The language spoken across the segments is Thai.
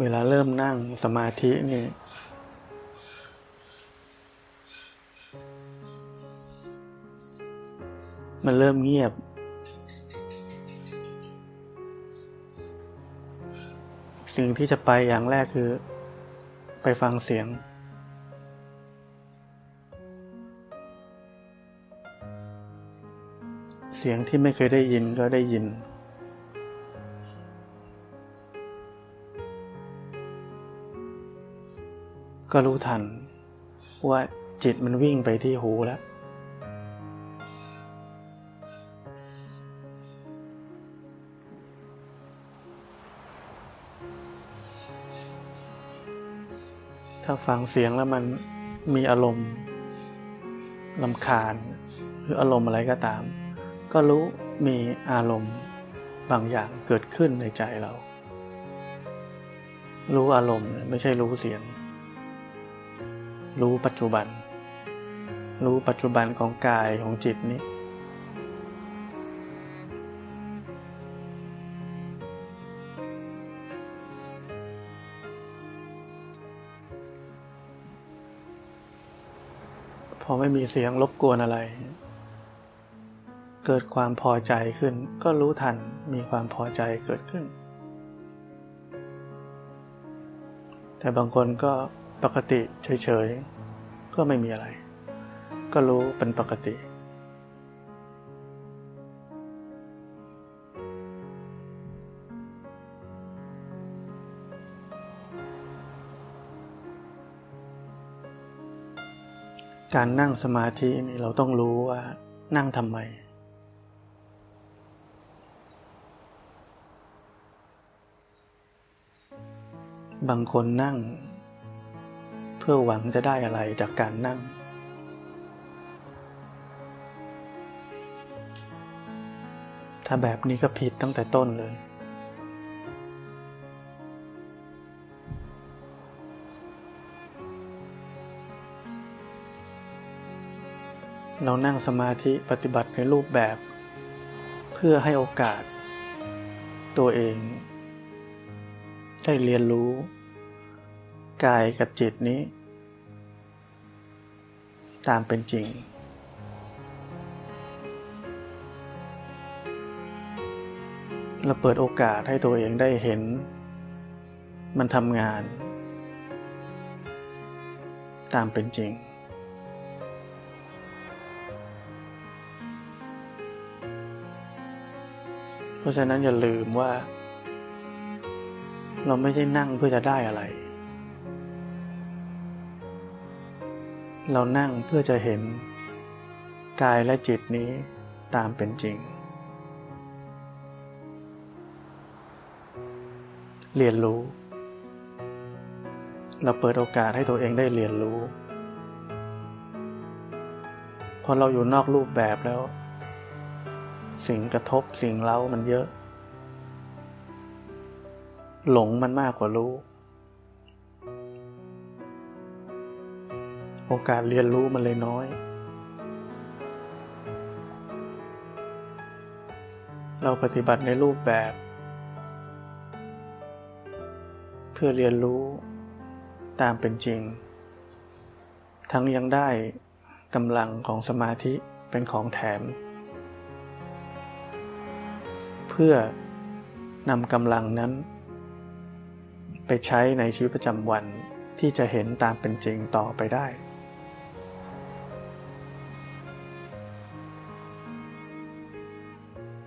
เวลาเริ่มนั่งสมาธินี่ มันเริ่มเงียบ สิ่งที่จะไปอย่างแรกคือ ไปฟังเสียง เสียงที่ไม่เคยได้ยินก็ได้ยิน ก็รู้ทัน ว่าจิตมันวิ่งไปที่หูแล้ว ถ้าฟังเสียงแล้วมันมีอารมณ์ลำคาญ หรืออารมณ์อะไรก็ตาม ก็รู้มีอารมณ์บางอย่างเกิดขึ้นในใจเรา รู้อารมณ์ไม่ใช่รู้เสียง รู้ปัจจุบัน รู้ปัจจุบันของกายของจิตนี้ พอไม่มีเสียงรบกวนอะไร เกิดความพอใจขึ้น ก็รู้ทันมีความพอใจเกิดขึ้น แต่บางคนก็ ปกติเฉยๆ ก็ไม่มีอะไร ก็รู้เป็นปกติ การนั่งสมาธินี่เราต้องรู้ว่านั่งทำไมบางคนนั่ง เพื่อหวังจะได้อะไรจากการนั่ง ถ้าแบบนี้ก็ผิดตั้งแต่ต้นเลย เรานั่งสมาธิปฏิบัติในรูปแบบ เพื่อให้โอกาส ตัวเอง ได้เรียนรู้ กายกับจิตนี้ ตามเป็นจริง เราเปิดโอกาสให้ตัวเองได้เห็น มันทำงาน ตามเป็นจริงเพราะฉะนั้นอย่าลืมว่า เราไม่ได้นั่งเพื่อจะได้อะไร เรานั่งเพื่อจะเห็น กายและจิตนี้ตามเป็นจริง เรียนรู้ เราเปิดโอกาสให้ตัวเองได้เรียนรู้ พอเราอยู่นอกรูปแบบแล้ว สิ่งกระทบสิ่งเล้ามันเยอะ หลงมันมากกว่ารู้ โอกาสเรียนรู้มันเลยน้อย เราปฏิบัติในรูปแบบ เพื่อเรียนรู้ตามเป็นจริง ทั้งยังได้กำลังของสมาธิเป็นของแถม เพื่อนำกำลังนั้น ไปใช้ในชีวิตประจำวันที่จะเห็นตามเป็นจริงต่อไปได้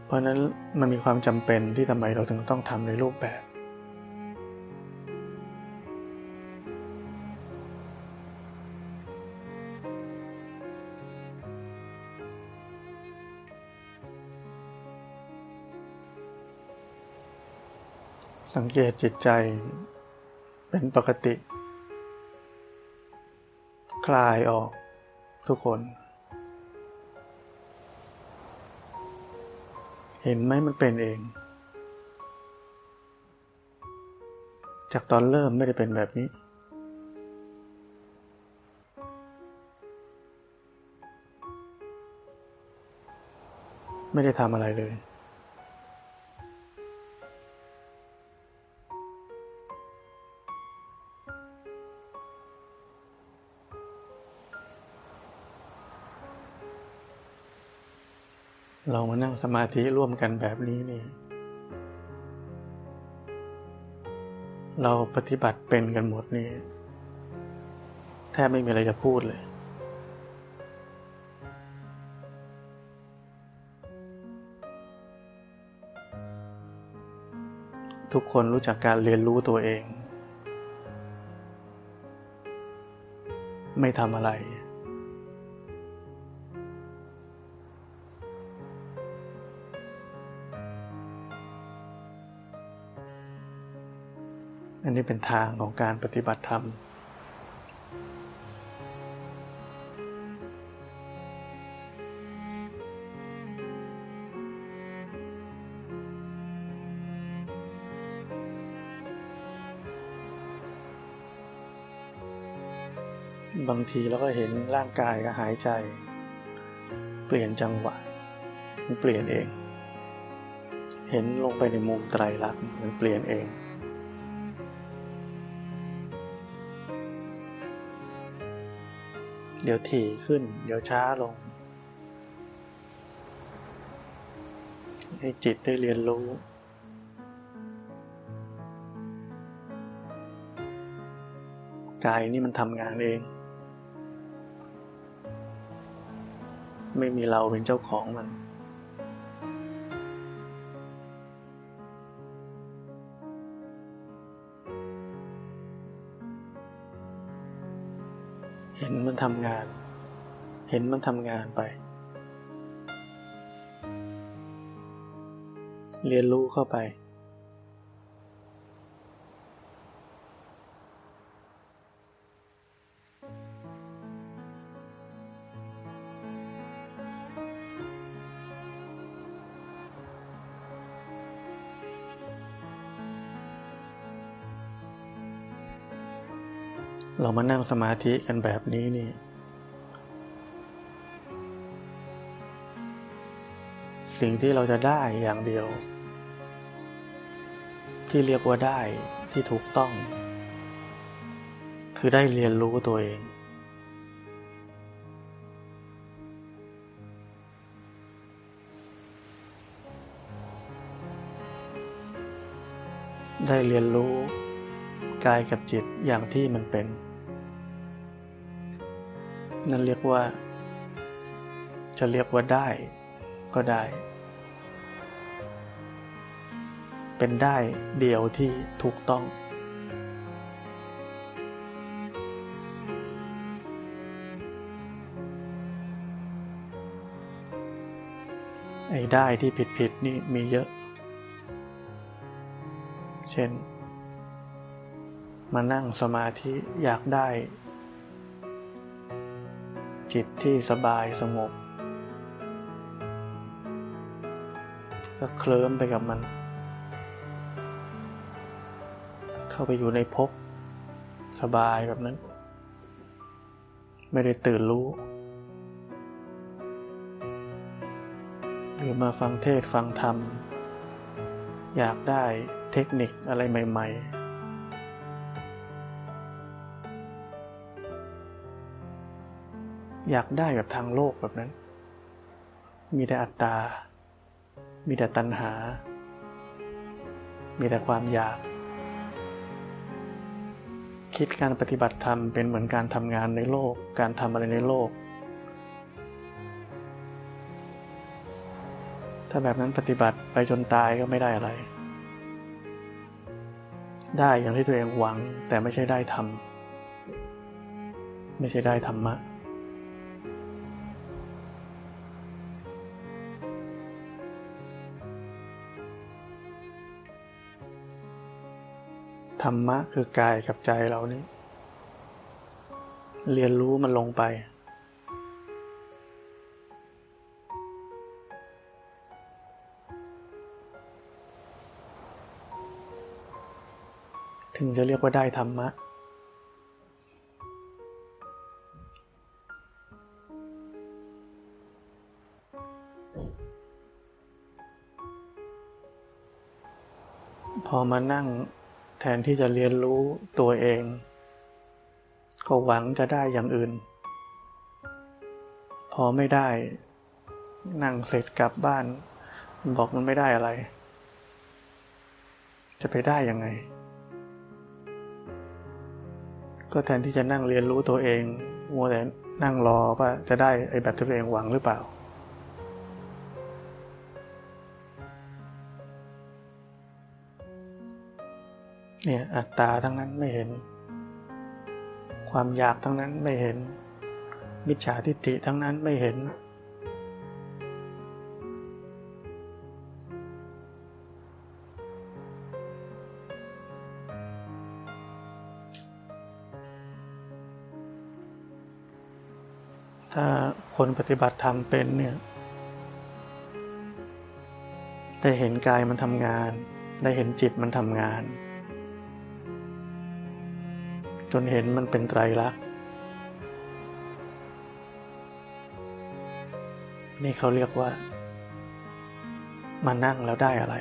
เพราะนั้นมันมีความจำเป็นที่ทำไมเราถึงต้องทำในรูปแบบ สังเกตจิตใจเป็นปกติ คลายออกทุกคน เห็นไหมมันเป็นเอง จากตอนเริ่มไม่ได้เป็นแบบนี้ ไม่ได้ทำอะไรเลย นั่งสมาธิร่วมกันแบบนี้นี่ เราปฏิบัติเป็นกันหมดนี่แทบไม่มีอะไรจะพูดเลย ทุกคนรู้จักการเรียนรู้ตัวเอง ไม่ทำอะไร อันนี้เป็นทางของการปฏิบัติธรรม บางทีเราก็เห็นร่างกายก็หายใจ เปลี่ยนจังหวะ มันเปลี่ยนเอง เห็นลงไปในมุมไตรลักษณ์มันเปลี่ยนเอง เดี๋ยวถี่ขึ้น เดี๋ยวช้าลง ให้จิตได้เรียนรู้กายนี่มันทำงานเอง ไม่มีเราเป็นเจ้าของมัน เห็นมันทำงาน เห็นมันทำงานไป เรียนรู้เข้าไป มานั่งสมาธิกันแบบนี้นี่ สิ่งที่เราจะได้อย่างเดียว ที่เรียกว่าได้ที่ถูกต้อง คือได้เรียนรู้ตัวเอง ได้เรียนรู้กายกับจิตอย่างที่มันเป็น นั่นเรียกว่า จะเรียกว่าได้ ก็ได้ เป็นได้เดียวที่ถูกต้อง ไอ้ได้ที่ผิดๆนี่มีเยอะ เช่น มานั่งสมาธิอยากได้ จิตที่สบายสงบ ก็เคลิ้มไปกับมัน เข้าไปอยู่ในภพสบายแบบนั้น ไม่ได้ตื่นรู้ หรือมาฟังเทศฟังธรรม อยากได้เทคนิคอะไรใหม่ ๆ อยากได้แบบทางโลกแบบนั้น มีแต่อัตตา มีแต่ตัณหา มีแต่ความอยาก คิดการปฏิบัติธรรมเป็นเหมือนการทำงานในโลก การทำอะไรในโลก ถ้าแบบนั้นปฏิบัติไปจนตายก็ไม่ได้อะไร ได้อย่างที่ตัวเองหวังแต่ไม่ใช่ได้ทำไม่ใช่ได้ธรรมะ ธรรมะคือกายกับใจเรานี่เรียนรู้มันลงไป ถึงจะเรียกว่าได้ธรรมะ พอมานั่ง แทนที่จะเรียนรู้ตัวเอง ก็หวังจะได้อย่างอื่น พอไม่ได้ นั่งเสร็จกลับบ้าน บอกมันไม่ได้อะไร จะไปได้ยังไง ก็แทนที่จะนั่งเรียนรู้ตัวเองมัวแต่นั่งรอว่าจะได้ไอ้แบบที่ตัวเองหวังหรือเปล่า เนี่ยอัตตาทั้งนั้นไม่เห็น ความอยากทั้งนั้นไม่เห็น มิจฉาทิฏฐิทั้งนั้นไม่เห็น ถ้าคนปฏิบัติธรรมเป็นเนี่ยได้เห็นกายมันทำงาน ได้เห็นจิตมันทำงาน จนเห็นมันเป็นไตรลักษณ์นี่เขาเรียกว่า มานั่งแล้วได้อะไร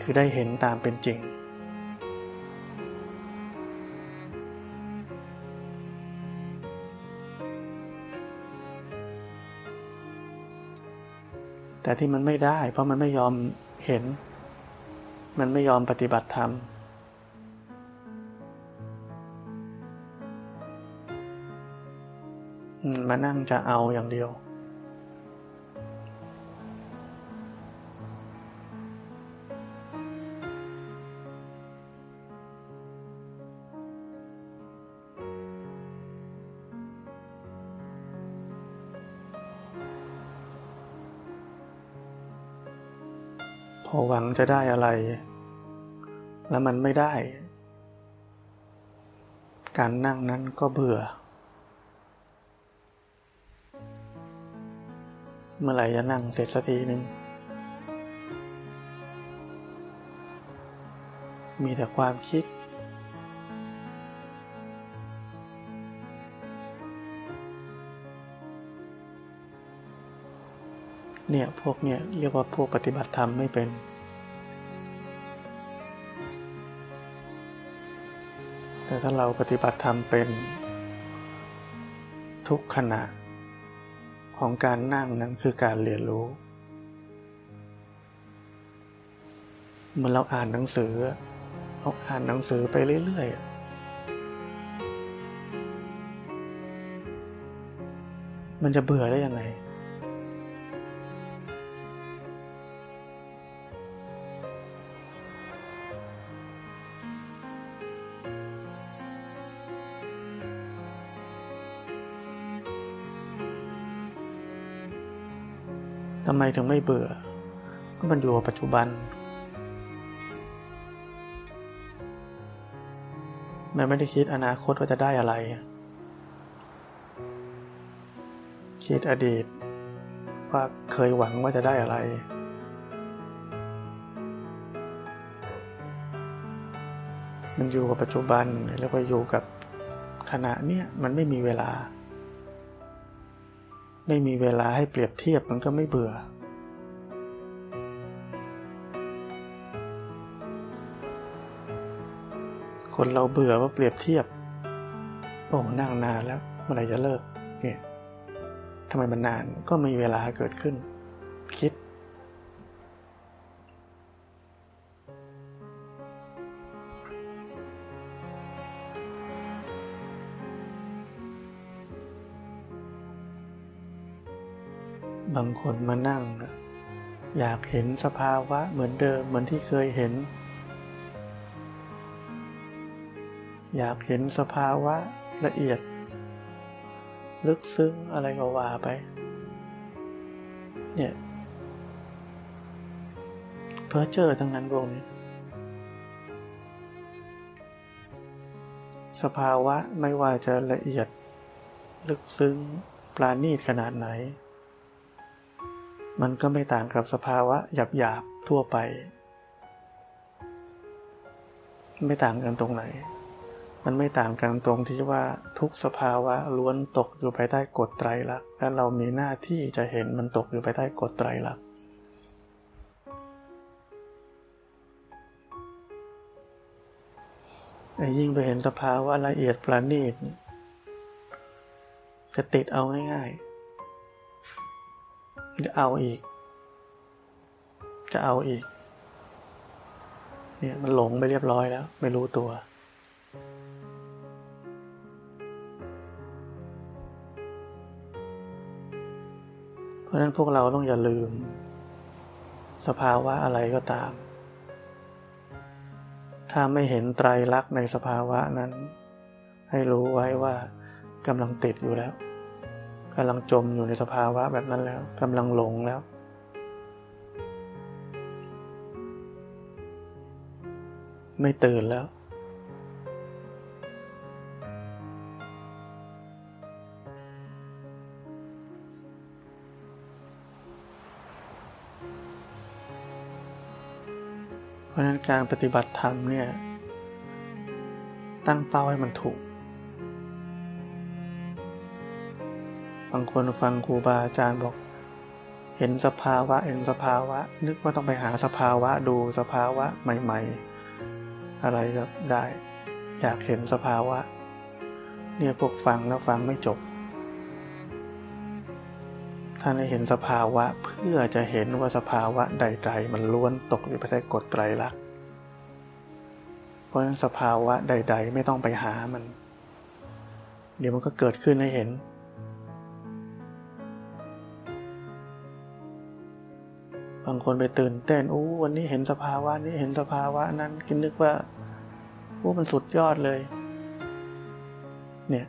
คือได้เห็นตามเป็นจริง แต่ที่มันไม่ได้ เพราะมันไม่ยอมเห็น มันไม่ยอมปฏิบัติธรรม มานั่งจะเอาอย่างเดียว พอหวังจะได้อะไร แล้วมันไม่ได้ การนั่งนั้นก็เบื่อ เมื่อไหร่จะนั่งเสร็จสักทีหนึ่งมีแต่ความคิด เนี่ยพวกเนี่ยเรียกว่าพวกปฏิบัติธรรมไม่เป็น แต่ถ้าเราปฏิบัติธรรมเป็น ทุกขณะ ของการนั่งนั้นคือการเรียนรู้เหมือนเราอ่านหนังสือเราอ่านหนังสือไปเรื่อยๆ มันจะเบื่อได้ยังไง ทำไมถึงไม่เบื่อ ก็มันอยู่ปัจจุบัน มันไม่ได้คิดอนาคตว่าจะได้อะไร คิดอดีต ว่าเคยหวังว่าจะได้อะไร มันอยู่กับปัจจุบันแล้วก็อยู่กับขณะเนี้ยมันไม่มีเวลา ไม่มีเวลาให้เปรียบเทียบมันก็ไม่เบื่อ คนเราเบื่อว่าเปรียบเทียบ โอ้นั่งนานแล้วเมื่อไหร่จะเลิกเนี่ยทำไมมันนานก็มีเวลาเกิดขึ้น คิด คนมานั่ง อยากเห็นสภาวะเหมือนเดิมเหมือนที่เคยเห็น อยากเห็นสภาวะละเอียด ลึกซึ้งอะไรก็ว่าไป เนี่ย เพ้อเจอทั้งนั้นพวกนี้สภาวะไม่ว่าจะละเอียด ลึกซึ้งปราณีตขนาดไหน มันก็ไม่ต่างกับสภาวะหยาบๆทั่วไป ไม่ต่างกันตรงไหน มันไม่ต่างกันตรงที่ว่าทุกสภาวะล้วนตกอยู่ภายใต้กฎไตรลักษณ์และเรามีหน้าที่จะเห็นมันตกอยู่ภายใต้กฎไตรลักษณ์ยิ่งไปเห็นสภาวะละเอียดประณีตจะติดเอาง่ายๆ จะเอาอีก จะเอาอีก เนี่ยมันหลงไปเรียบร้อยแล้ว ไม่รู้ตัว เพราะนั้นพวกเราต้องอย่าลืม สภาวะอะไรก็ตาม ถ้าไม่เห็นไตรลักษณ์ในสภาวะนั้น ให้รู้ไว้ว่ากำลังติดอยู่แล้ว กำลังจมอยู่ในสภาวะแบบนั้นแล้วกำลังหลงแล้ว ไม่ตื่นแล้ว เพราะนั้นการปฏิบัติธรรมเนี่ย ตั้งเป้าให้มันถูก บางคนฟังครูบาอาจารย์บอก เห็นสภาวะเห็นสภาวะ นึกว่าต้องไปหาสภาวะดูสภาวะใหม่ ๆ อะไรก็ได้ อยากเห็นสภาวะ เนี่ยพวกฟังแล้วฟังไม่จบท่านให้เห็นสภาวะเพื่อจะเห็นว่าสภาวะใดๆมันล้วนตกอยู่ภายใต้กฎไตรลักษณ์เพราะฉะนั้นสภาวะใด ๆ ไม่ต้องไปหามัน เดี๋ยวมันก็เกิดขึ้นให้เห็น บางคนไปตื่นเต้นโอ้วันนี้เห็นสภาวะนี้เห็นสภาวะนั้นคิดนึกว่าโอ้มันสุดยอดเลย เนี่ย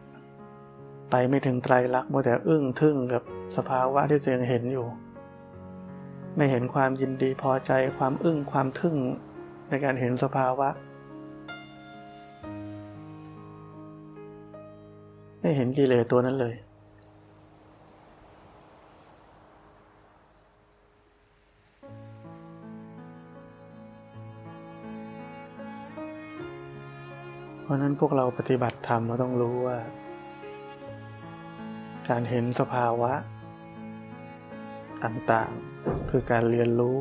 ไปไม่ถึงไตรลักษณ์มัวแต่อึ้งทึ่งกับสภาวะที่ตัวเองเห็นอยู่ ไม่เห็นความยินดีพอใจความอึ้งความทึ่งในการเห็นสภาวะ ไม่เห็นกิเลสตัวนั้นเลย เพราะนั้นพวกเราปฏิบัติธรรมเราต้องรู้ว่า การเห็นสภาวะ ต่างๆ คือการเรียนรู้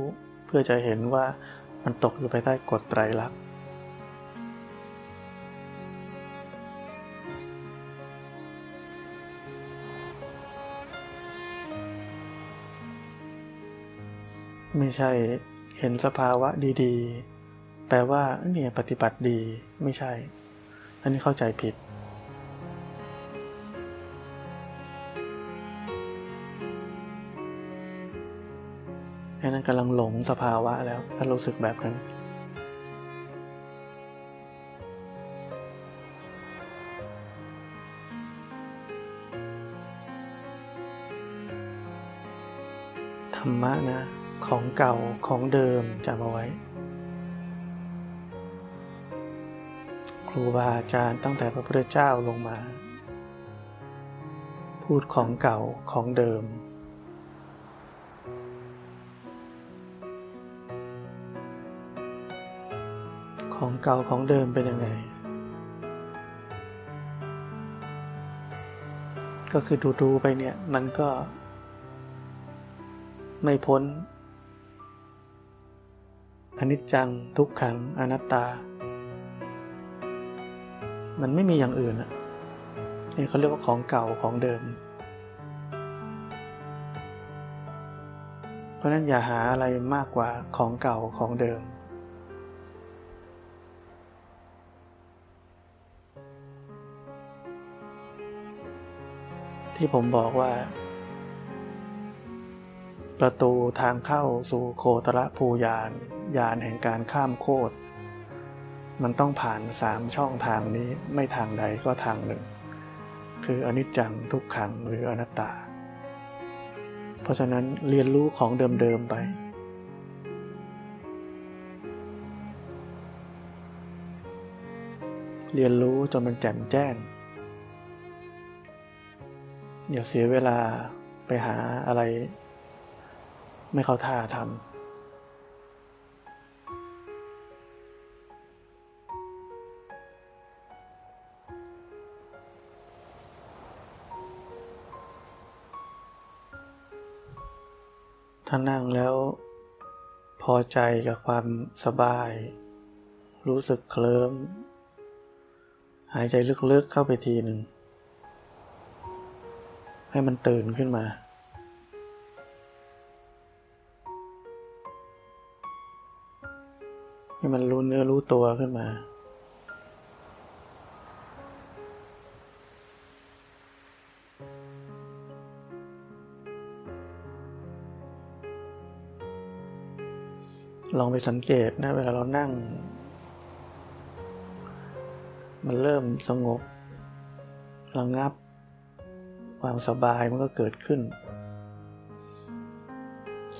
เพื่อจะเห็นว่ามันตกอยู่ภายใต้กฎไตรลักษณ์ไม่ใช่เห็นสภาวะดีๆ แปลว่าเนี่ยปฏิบัติดีไม่ใช่ อันนี้เข้าใจผิด แค่นั้นกำลังหลงสภาวะแล้ว ถ้ารู้สึกแบบนั้น ธรรมะนะ ของเก่าของเดิมจำเอาไว้ รูบาอาจารย์ตั้งแต่พระพุทธเจ้าลงมา พูดของเก่าของเดิม ของเก่าของเดิมเป็นยังไง ก็คือดูๆไปเนี่ยมันก็ ไม่พ้นอนิจจังทุกขังอนัตตา มันไม่มีอย่างอื่นอะนี่เขาเรียกว่าของเก่าของเดิม เพราะนั้นอย่าหาอะไรมากกว่าของเก่าของเดิม ที่ผมบอกว่า ประตูทางเข้าสู่โคตรภูยานยานแห่งการข้ามโคตร มันต้องผ่านสามช่องทางนี้ไม่ทางใดก็ทางหนึ่ง คืออนิจจังทุกขังหรืออนัตตา เพราะฉะนั้นเรียนรู้ของเดิม ๆ ไปเรียนรู้จนมันแจ่มแจ้ง อย่าเสียเวลาไปหาอะไร ไม่เข้าท่าทำ ถ้านั่งแล้ว พอใจกับความสบาย รู้สึกเคลิ้ม หายใจลึกๆเข้าไปทีหนึ่ง ให้มันตื่นขึ้นมาให้มันรู้เนื้อรู้ตัวขึ้นมา ลองไปสังเกตนะ เวลาเรานั่ง มันเริ่มสงบระงับ ความสบายมันก็เกิดขึ้น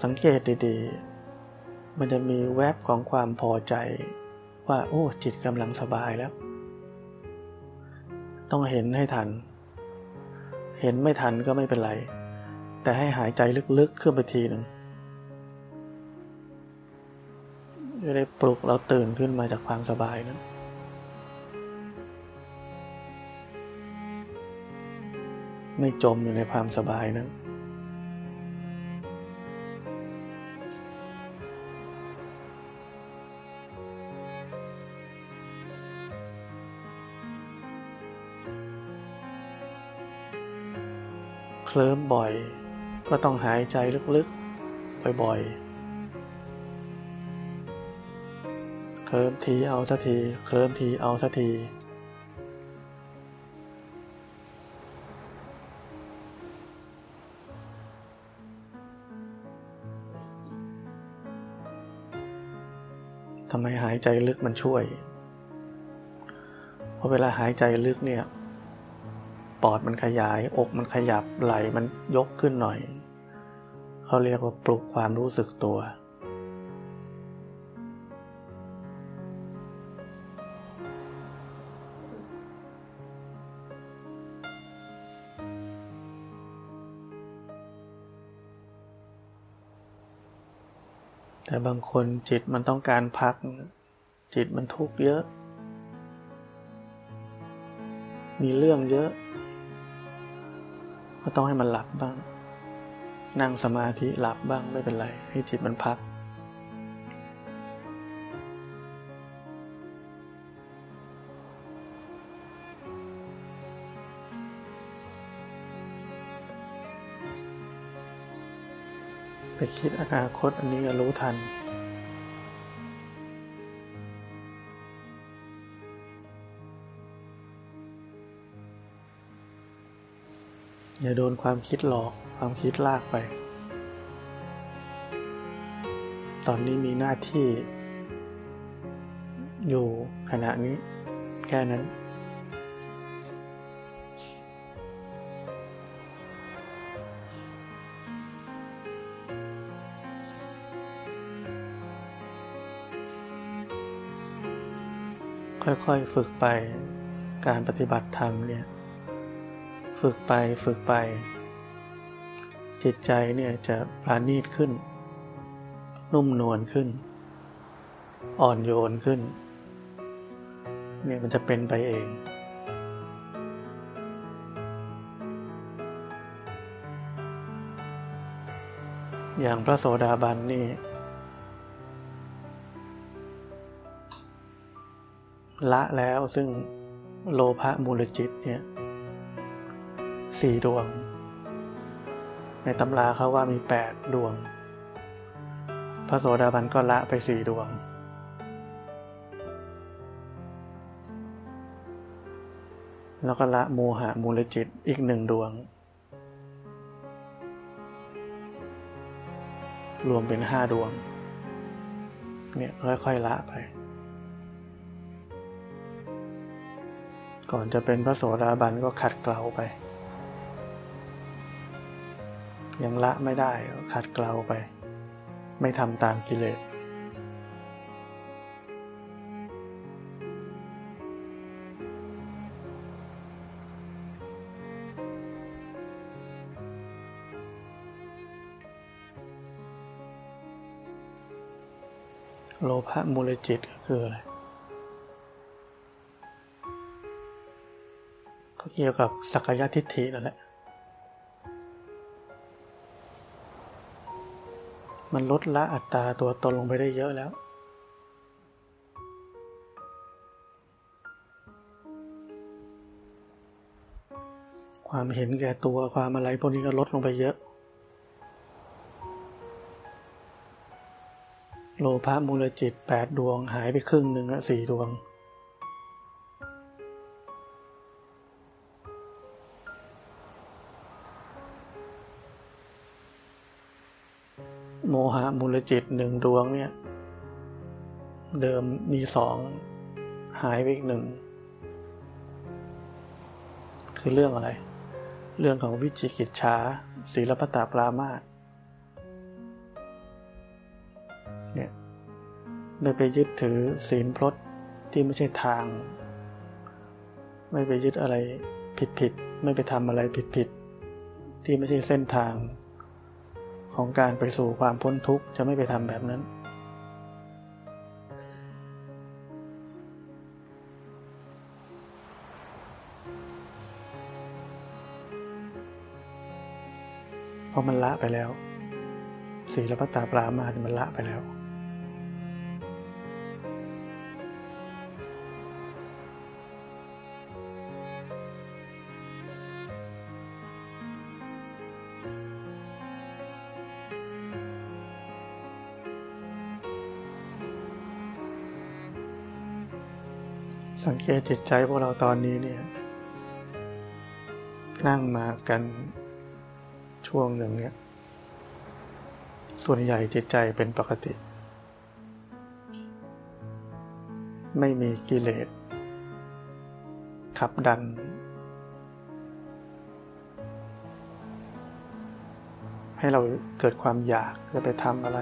สังเกตดีๆ มันจะมีแวบของความพอใจว่า โอ้ จิตกำลังสบายแล้ว ต้องเห็นให้ทัน เห็นไม่ทันก็ไม่เป็นไร แต่ให้หายใจลึกๆขึ้นไปทีหนึ่ง จะได้ปลุกเราตื่นขึ้นมาจากความสบายนั้นไม่จมอยู่ในความสบายนั้น เคลิ้มบ่อย ก็ต้องหายใจลึกๆ บ่อยๆ ลิ้มทีเอาสักทีเคลิ้มทีเอาสักทีทำไมหายใจลึกมันช่วย เพราะเวลาหายใจลึกเนี่ย ปอดมันขยาย อกมันขยับไหลมันยกขึ้นหน่อย เขาเรียกว่าปลุกความรู้สึกตัว แต่บางคนจิตมันต้องการพัก จิตมันทุกข์เยอะ มีเรื่องเยอะ ก็ต้องให้มันหลับบ้าง นั่งสมาธิหลับบ้างไม่เป็นไร ให้จิตมันพัก ไปคิดอนาคตอันนี้รู้ทัน อย่าโดนความคิดหลอกความคิดลากไป ตอนนี้มีหน้าที่ อยู่ขณะนี้แค่นั้น ค่อยๆ ฝึกไปการปฏิบัติธรรมเนี่ย ฝึกไปฝึกไป จิตใจเนี่ยจะปราณีตขึ้น นุ่มนวลขึ้น อ่อนโยนขึ้น เนี่ยมันจะเป็นไปเองอย่างพระโสดาบันนี่ ละแล้วซึ่งโลภะมูลจิตเนี่ยสี่ดวง ในตำราเขาว่ามีแปดดวง พระโสดาบันก็ละไปสี่ดวง แล้วก็ละโมหะมูลจิตอีกหนึ่งดวง รวมเป็นห้าดวง เนี่ยค่อยๆละไป ก่อนจะเป็นพระโสดาบันก็ขัดเกลาไป ยังละไม่ได้ขัดเกลาไป ไม่ทำตามกิเลสโลภะมูลจิตก็คืออะไร เกี่ยวกับสักยทิฏฐินั่นแหละ มันลดละอัตตาตัวตนลงไปได้เยอะแล้ว ความเห็นแก่ตัวความอะไรพวกนี้ก็ลดลงไปเยอะ โลภะมูลจิตแปดดวงหายไปครึ่งหนึ่งละสี่ดวง มหะมูลจิตหนึ่งดวงเนี่ย เดิมมีสองหายไปอีกหนึ่ง คือเรื่องอะไร เรื่องของวิจิกิจฉาศีลปตาปรามาสเนี่ยไม่ไปยึดถือศีลพรตที่ไม่ใช่ทาง ไม่ไปยึดอะไรผิดผิด ไม่ไปทำอะไรผิดผิด ที่ไม่ใช่เส้นทาง ของการไปสู่ความพ้นทุกข์จะไม่ไปทำแบบนั้น เพราะมันละไปแล้ว ศีลพัตตาปรามาสมันละไปแล้ว สังเกตจิตใจพวกเราตอนนี้เนี่ย นั่งมากันช่วงหนึ่งเนี่ย ส่วนใหญ่จิตใจเป็นปกติ ไม่มีกิเลสขับดัน ให้เราเกิดความอยากจะไปทำอะไร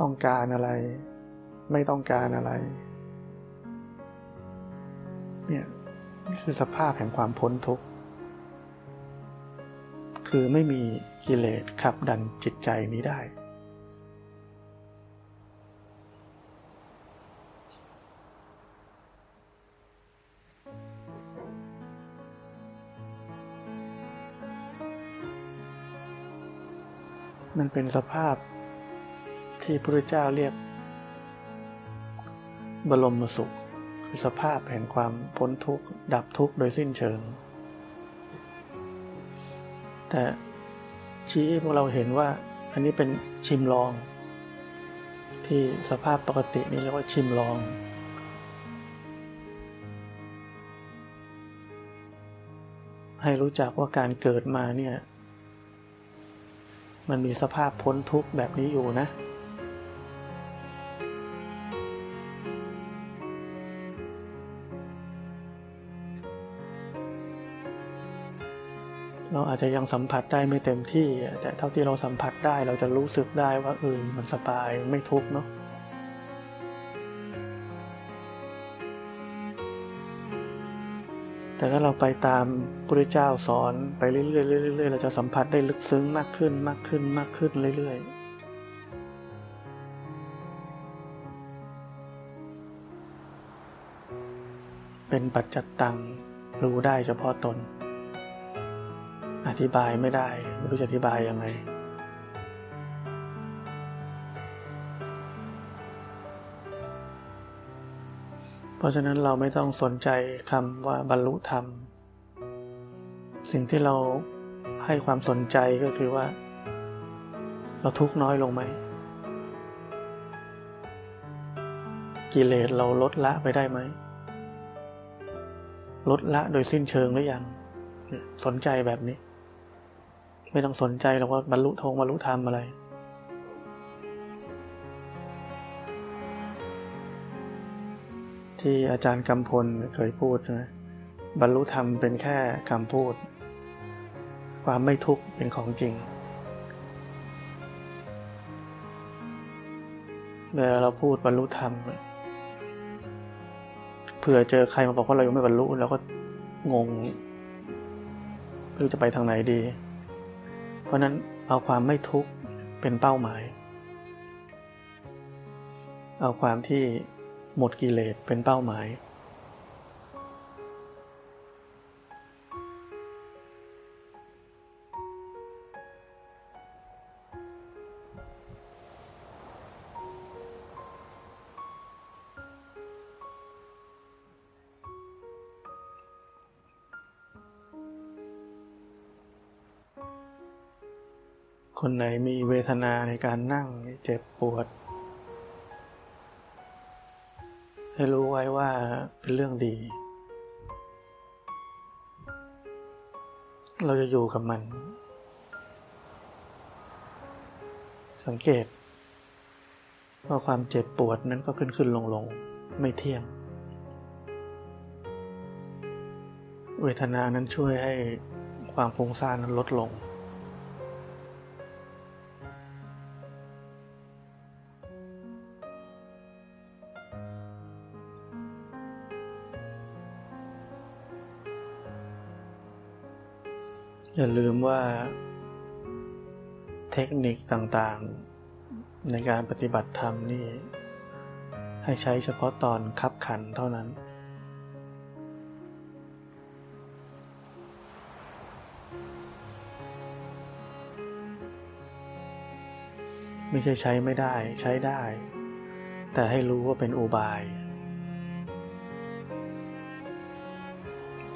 ต้องการอะไร ไม่ต้องการอะไร เนี่ยคือสภาพแห่งความพ้นทุกข์ คือไม่มีกิเลสขับดันจิตใจนี้ได้ มันเป็นสภาพที่พระเจ้าเรียก บรมสุข สภาพแห่งความพ้นทุกข์ดับทุกข์โดยสิ้นเชิง แต่ชี้ให้พวกเราเห็นว่าอันนี้เป็นชิมลอง ที่สภาพปกตินี่เรียกว่าชิมลองให้รู้จักว่าการเกิดมาเนี่ย มันมีสภาพพ้นทุกข์แบบนี้อยู่นะ เราอาจจะยังสัมผัสได้ไม่เต็มที่ แต่เท่าที่เราสัมผัสได้เราจะรู้สึกได้ว่าเออมันสบายไม่ทุกข์เนาะแต่ถ้าเราไปตามพระเจ้าสอนไปเรื่อยๆเรื่อยๆเราจะสัมผัสได้ลึกซึ้งมากขึ้นมากขึ้นมากขึ้นเรื่อยๆเป็นปัจจัตตังรู้ได้เฉพาะตน อธิบายไม่ได้ ไม่รู้จะอธิบายยังไง เพราะฉะนั้นเราไม่ต้องสนใจคำว่าบรรลุธรรม สิ่งที่เราให้ความสนใจก็คือว่า เราทุกข์น้อยลงไหม กิเลสเราลดละไปได้ไหม ลดละโดยสิ้นเชิงหรือยัง สนใจแบบนี้ ไม่ต้องสนใจหรอกว่าบรรลุธงบรรลุธรรมอะไร ที่อาจารย์กำพลเคยพูดนะบรรลุธรรมเป็นแค่คำพูด ความไม่ทุกข์เป็นของจริงเวลาเราพูดบรรลุธรรมเผื่อเจอใครมาบอกว่าเรายังไม่บรรลุเราก็งงไม่รู้จะไปทางไหนดี เพราะนั้นเอาความไม่ทุกข์เป็นเป้าหมาย เอาความที่หมดกิเลสเป็นเป้าหมาย คนไหนมีเวทนาในการนั่งเจ็บปวด ให้รู้ไว้ว่าเป็นเรื่องดี เราจะอยู่กับมัน สังเกตว่าความเจ็บปวดนั้นก็ขึ้นขึ้นลงลงไม่เที่ยง เวทนานั้นช่วยให้ความฟุ้งซ่านนั้นลดลง อย่าลืมว่า เทคนิคต่างๆ ในการปฏิบัติธรรมนี่ ให้ใช้เฉพาะตอนคับขันเท่านั้น ไม่ใช่ใช้ไม่ได้ใช้ได้ แต่ให้รู้ว่าเป็นอุบาย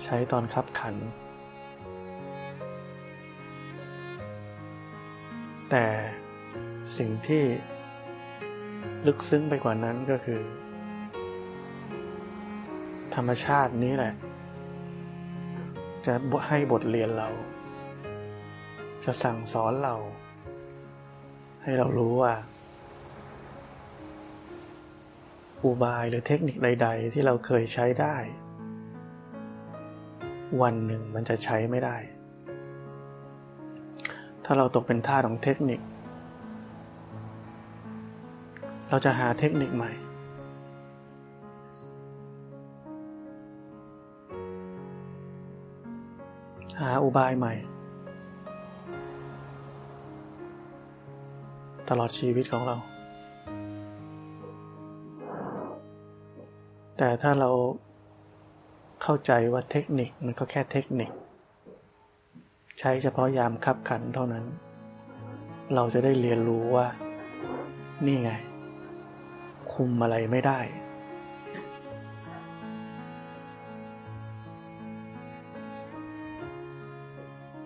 ใช้ตอนคับขัน แต่สิ่งที่ลึกซึ้งไปกว่านั้นก็คือ ธรรมชาตินี้แหละ จะให้บทเรียนเรา จะสั่งสอนเรา ให้เรารู้ว่า อุบายหรือเทคนิคใด ๆ ที่เราเคยใช้ได้ วันหนึ่งมันจะใช้ไม่ได้ ถ้าเราตกเป็นท่าของเทคนิค เราจะหาเทคนิคใหม่ หาอุบายใหม่ ตลอดชีวิตของเรา แต่ถ้าเราเข้าใจว่าเทคนิคมันก็แค่เทคนิค ใช้เฉพาะยามคับขันเท่านั้น เราจะได้เรียนรู้ว่า นี่ไง คุมอะไรไม่ได้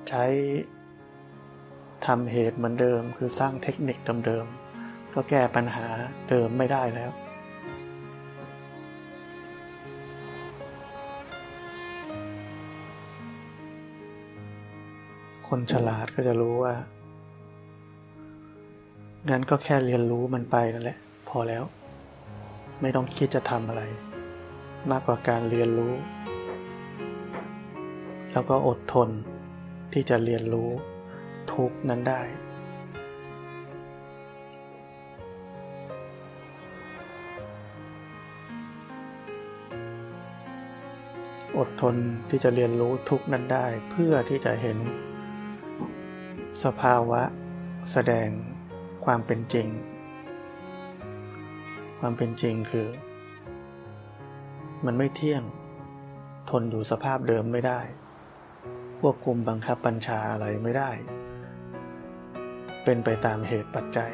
ใช้ทำเหตุเหมือนเดิม คือสร้างเทคนิคเดิมๆก็แก้ปัญหาเดิมไม่ได้แล้ว คนฉลาดก็จะรู้ว่า งั้นก็แค่เรียนรู้มันไปนั่นแหละ พอแล้ว ไม่ต้องคิดจะทำอะไร มากกว่าการเรียนรู้ แล้วก็อดทนที่จะเรียนรู้ทุกนั้นได้ อดทนที่จะเรียนรู้ทุกนั้นได้เพื่อที่จะเห็น สภาวะ แสดงความเป็นจริง ความเป็นจริงคือ มันไม่เที่ยง ทนอยู่สภาพเดิมไม่ได้ ควบคุมบังคับบัญชาอะไรไม่ได้ เป็นไปตามเหตุปัจจัย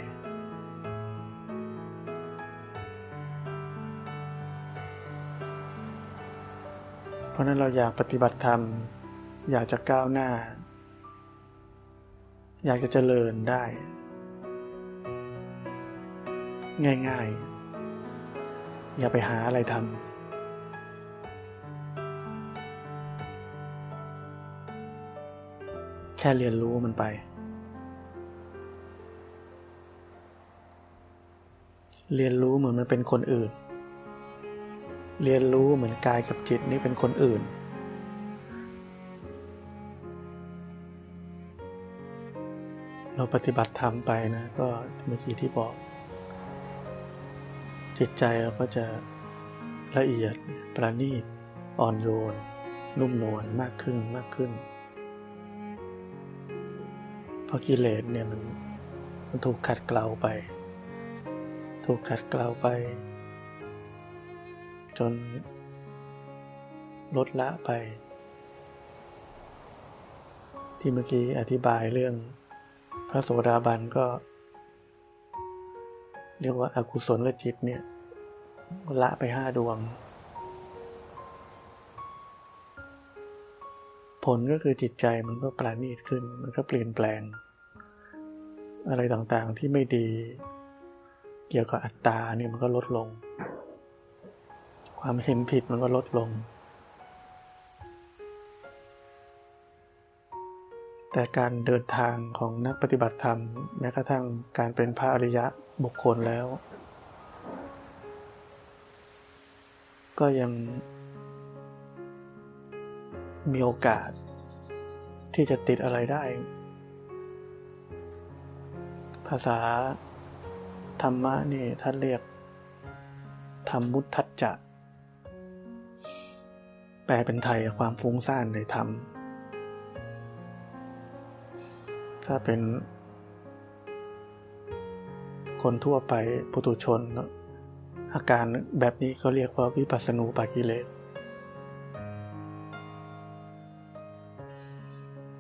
เพราะนั้นเราอยากปฏิบัติธรรม อยากจะก้าวหน้า อยากจะเจริญได้ ง่าย ๆ อย่าไปหาอะไรทำแค่เรียนรู้มันไป เรียนรู้เหมือนมันเป็นคนอื่น เรียนรู้เหมือนกายกับจิตนี่เป็นคนอื่น เราปฏิบัติธรรมไปนะ ก็เมื่อกี้ที่บอก จิตใจเราก็จะละเอียดประณีตอ่อนโยน นุ่มนวลมากขึ้นมากขึ้น เพราะกิเลสเนี่ยมันมันถูกขัดเกลาไป ถูกขัดเกลาไป จนลดละไป ที่เมื่อกี้อธิบายเรื่อง พระโสดาบันก็ เรียกว่าอากุศลและจิตเนี่ย ละไปห้าดวง ผลก็คือจิตใจมันก็ปราณีตขึ้น มันก็เปลี่ยนแปลง อะไรต่างๆที่ไม่ดี เกี่ยวกับอัตตาเนี่ยมันก็ลดลง ความเห็นผิดมันก็ลดลง แต่การเดินทางของนักปฏิบัติธรรม แม้กระทั่งการเป็นพระอริยะบุคคลแล้ว ก็ยังมีโอกาสที่จะติดอะไรได้ ภาษาธรรมะนี่ท่านเรียกธรรมมุทัจจะ แปลเป็นไทยความฟุ้งซ่านในธรรม ถ้าเป็นคนทั่วไปปุถุชน อาการแบบนี้เขาเรียกว่าวิปัสสนูปากิเลส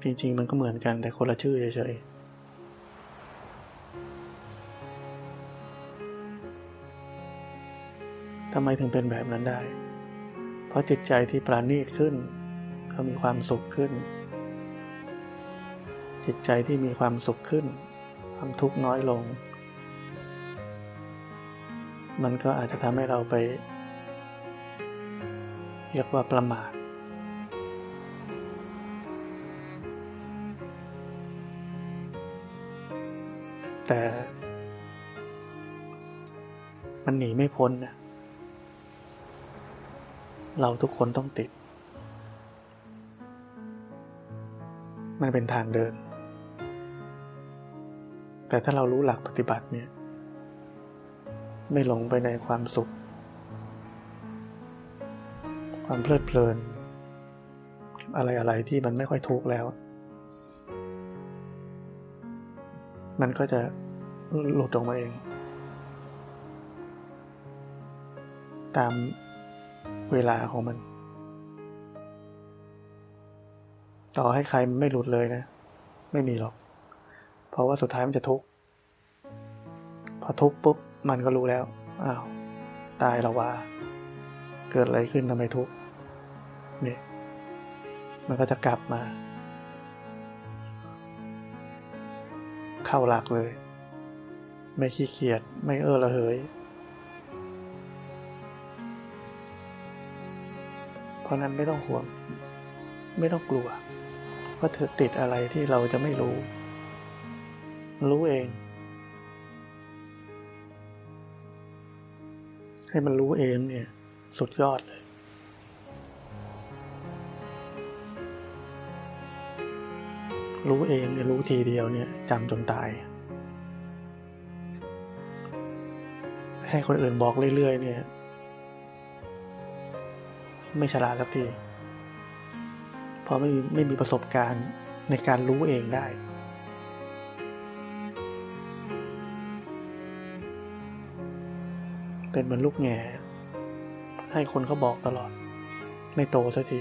จริงๆ มันก็เหมือนกันแต่คนละชื่อเฉยๆทำไมถึงเป็นแบบนั้นได้ เพราะจิตใจที่ปราณีตขึ้นเขามีความสุขขึ้น จิตใจที่มีความสุขขึ้น ความทุกข์น้อยลง มันก็อาจจะทำให้เราไป เรียกว่าประมาทแต่ มันหนีไม่พ้นนะเราทุกคนต้องติด มันเป็นทางเดิน แต่ถ้าเรารู้หลักปฏิบัติเนี่ย ไม่หลงไปในความสุข ความเพลิดเพลิน อะไรอะไรที่มันไม่ค่อยทุกข์แล้ว มันก็จะหลุดออกมาเอง ตามเวลาของมัน ต่อให้ใครไม่หลุดเลยนะ ไม่มีหรอก ราะว่าสุดท้ายมันจะทุกข์พอทุกข์ปุ๊บมันก็รู้แล้วอ้าวตายแล้วว่าเกิดอะไรขึ้นทำไมทุกข์เนี่ยมันก็จะกลับมา เข้าหลักเลย ไม่ขี้เกียจไม่เออระเหยเพราะนั้นไม่ต้องห่วง ไม่ต้องกลัวว่าเธอติดอะไรที่เราจะไม่รู้ รู้เอง ให้มันรู้เองเนี่ย สุดยอดเลย รู้เองเนี่ยรู้ทีเดียวเนี่ยจำจนตาย ให้คนอื่นบอกเรื่อยๆเนี่ย ไม่ฉลาดสักทีเพราะไม่ไม่มีประสบการณ์ในการรู้เองได้ เป็นเหมือนลูกแง่ให้คนเขาบอกตลอด ไม่โตสักที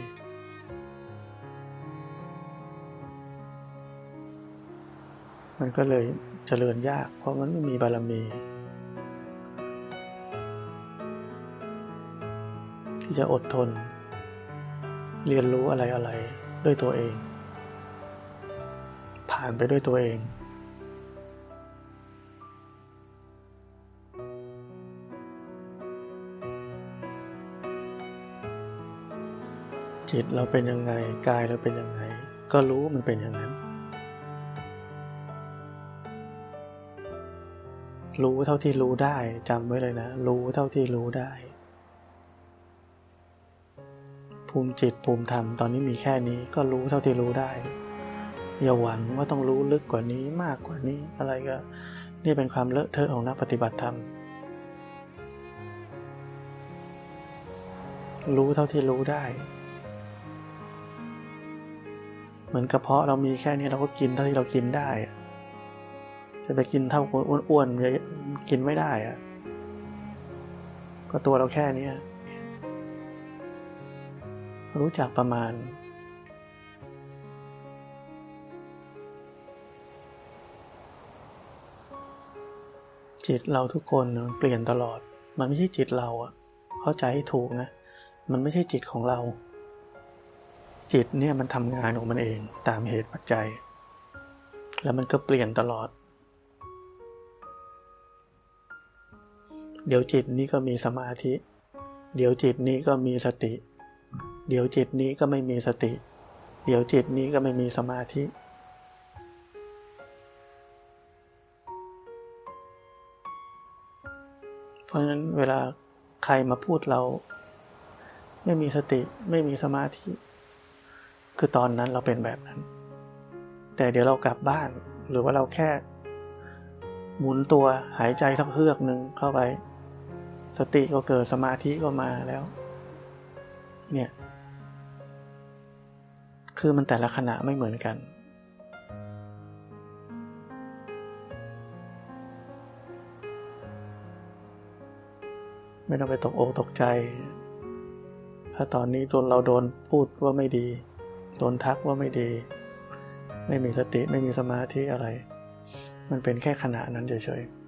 มันก็เลยเจริญยาก เพราะมันไม่มีบารมี ที่จะอดทน เรียนรู้อะไรอะไรด้วยตัวเอง ผ่านไปด้วยตัวเอง จิตเราเป็นยังไง กายเราเป็นยังไง ก็รู้มันเป็นอย่างนั้น รู้เท่าที่รู้ได้จำไว้เลยนะ รู้เท่าที่รู้ได้ ภูมิจิตภูมิธรรมตอนนี้มีแค่นี้ก็รู้เท่าที่รู้ได้ อย่าหวังว่าต้องรู้ลึกกว่านี้มากกว่านี้อะไรก็ นี่เป็นความเลอะเทอะของนักปฏิบัติธรรมรู้เท่าที่รู้ได้ เหมือนกระเพาะเรามีแค่นี้เราก็กินเท่าที่เรากินได้ จะไปกินเท่าคนอ้วนๆกินไม่ได้อะก็ตัวเราแค่นี้รู้จักประมาณจิตเราทุกคนเปลี่ยนตลอด มันไม่ใช่จิตเราอะเข้าใจให้ถูกนะ มันไม่ใช่จิตของเรา จิตเนี่ยมันทำงานของมันเองตามเหตุปัจจัย แล้วมันก็เปลี่ยนตลอด เดี๋ยวจิตนี้ก็มีสมาธิ เดี๋ยวจิตนี้ก็มีสติ เดี๋ยวจิตนี้ก็ไม่มีสติ เดี๋ยวจิตนี้ก็ไม่มีสมาธิเพราะฉะนั้นเวลาใครมาพูดเรา ไม่มีสติไม่มีสมาธิ คือตอนนั้นเราเป็นแบบนั้น แต่เดี๋ยวเรากลับบ้าน หรือว่าเราแค่ หมุนตัวหายใจสักเฮือกหนึ่งเข้าไป สติก็เกิดสมาธิก็มาแล้ว เนี่ย คือมันแต่ละขณะไม่เหมือนกัน ไม่ต้องไปตกอกตกใจ ถ้าตอนนี้โดนเราโดนพูดว่าไม่ดี โดนทักว่าไม่ดี ไม่มีสติไม่มีสมาธิอะไร มันเป็นแค่ขณะนั้นเฉยๆ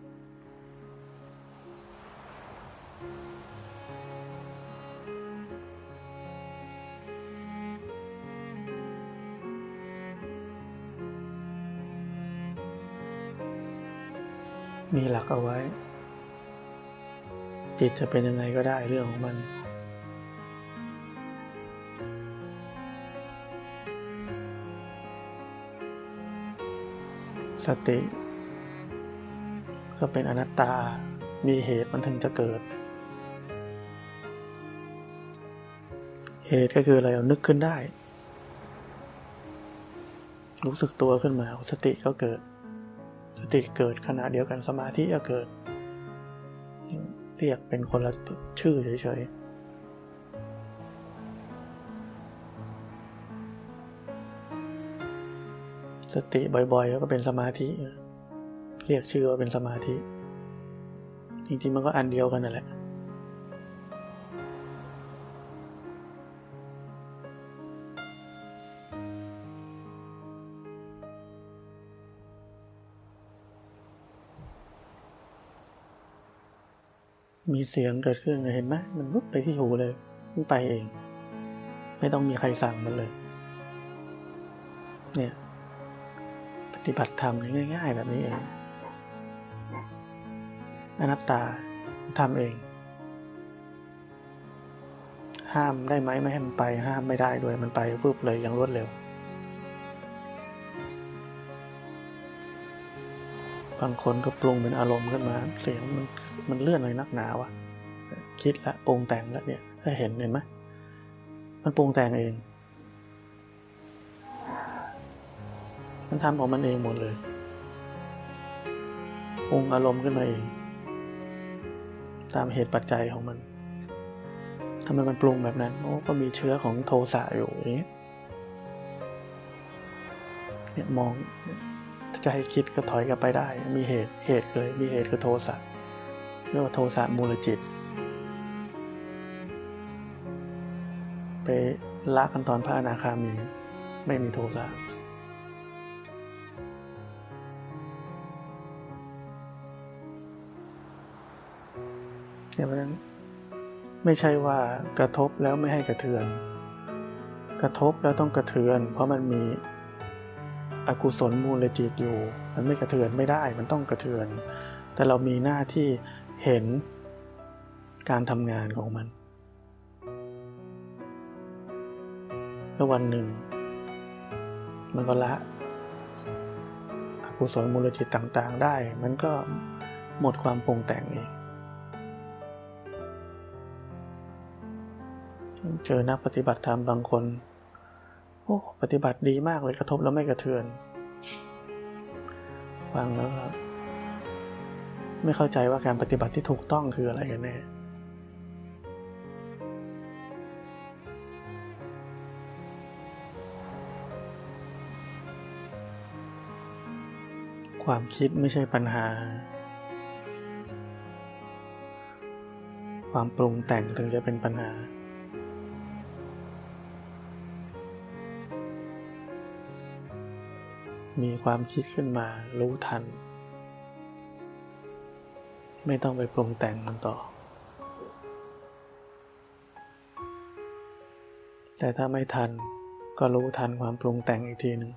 มีหลักเอาไว้ จิตจะเป็นยังไงก็ได้เรื่องของมัน สติ ก็เป็นอนัตตา มีเหตุมันถึงจะเกิด เหตุก็คืออะไรเรานึกขึ้นได้ รู้สึกตัวขึ้นมา สติก็เกิด สติเกิดขณะเดียวกันสมาธิก็เกิด เรียกเป็นคนละชื่อเฉยๆ สติบ่อยๆแล้วก็เป็นสมาธิ เรียกชื่อว่าเป็นสมาธิ จริงๆ มันก็อันเดียวกันนั่นแหละ มีเสียงเกิดขึ้นเห็นไหมมันวุบไปที่หูเลยมันไปเอง ไม่ต้องมีใครสั่งมันเลย เนี่ย ฏิบัติธรรมง่าย ๆ แบบนี้เองอนัตตาทำเอง ห้ามได้ไหมไม่ให้มันไป ห้ามไม่ได้ด้วยมันไปวุบเลยอย่างรวดเร็ว บางคนก็ปรุงเป็นอารมณ์ขึ้นมา เสียงมันมันเลื่อนอะไรนักหนาวะคิดละปรุงแต่งแล้วเนี่ยถ้าเห็นเห็นไหมมันปรุงแต่งเอง มันทำของมันเองหมดเลยปรุงอารมณ์ขึ้นมาเอง ตามเหตุปัจจัยของมันทำไมมันปรุงแบบนั้นโอ้ก็มีเชื้อของโทสะอยู่อย่างเงี้เนี่ยมองจะให้คิดก็ถอยกลับไปได้ มีเหตุเหตุเลย มีเหตุคือโทสะเรียกว่าโทสะมูลจิต ไปละกันตอนพระอนาคามี ไม่มีโทสะ เพราะนั้นไม่ใช่ว่ากระทบแล้วไม่ให้กระเทือน กระทบแล้วต้องกระเทือน เพราะมันมีอกุศลมูลจิตอยู่ มันไม่กระเทือนไม่ได้มันต้องกระเทือน แต่เรามีหน้าที่เห็นการทำงานของมันแล้ววันหนึ่ง มันก็ละอกุศลมูลจิตต่างๆได้ มันก็หมดความปรุงแต่งเอง เจอนักปฏิบัติธรรมบางคน โอ้ ปฏิบัติดีมากเลยกระทบแล้วไม่กระเทือน ฟังแล้วไม่เข้าใจว่าการปฏิบัติที่ถูกต้องคืออะไรกันแน่ความคิดไม่ใช่ปัญหา ความปรุงแต่งถึงจะเป็นปัญหา มีความคิดขึ้นมารู้ทัน ไม่ต้องไปปรุงแต่งมันต่อ แต่ถ้าไม่ทันก็รู้ทันความปรุงแต่งอีกทีหนึ่ง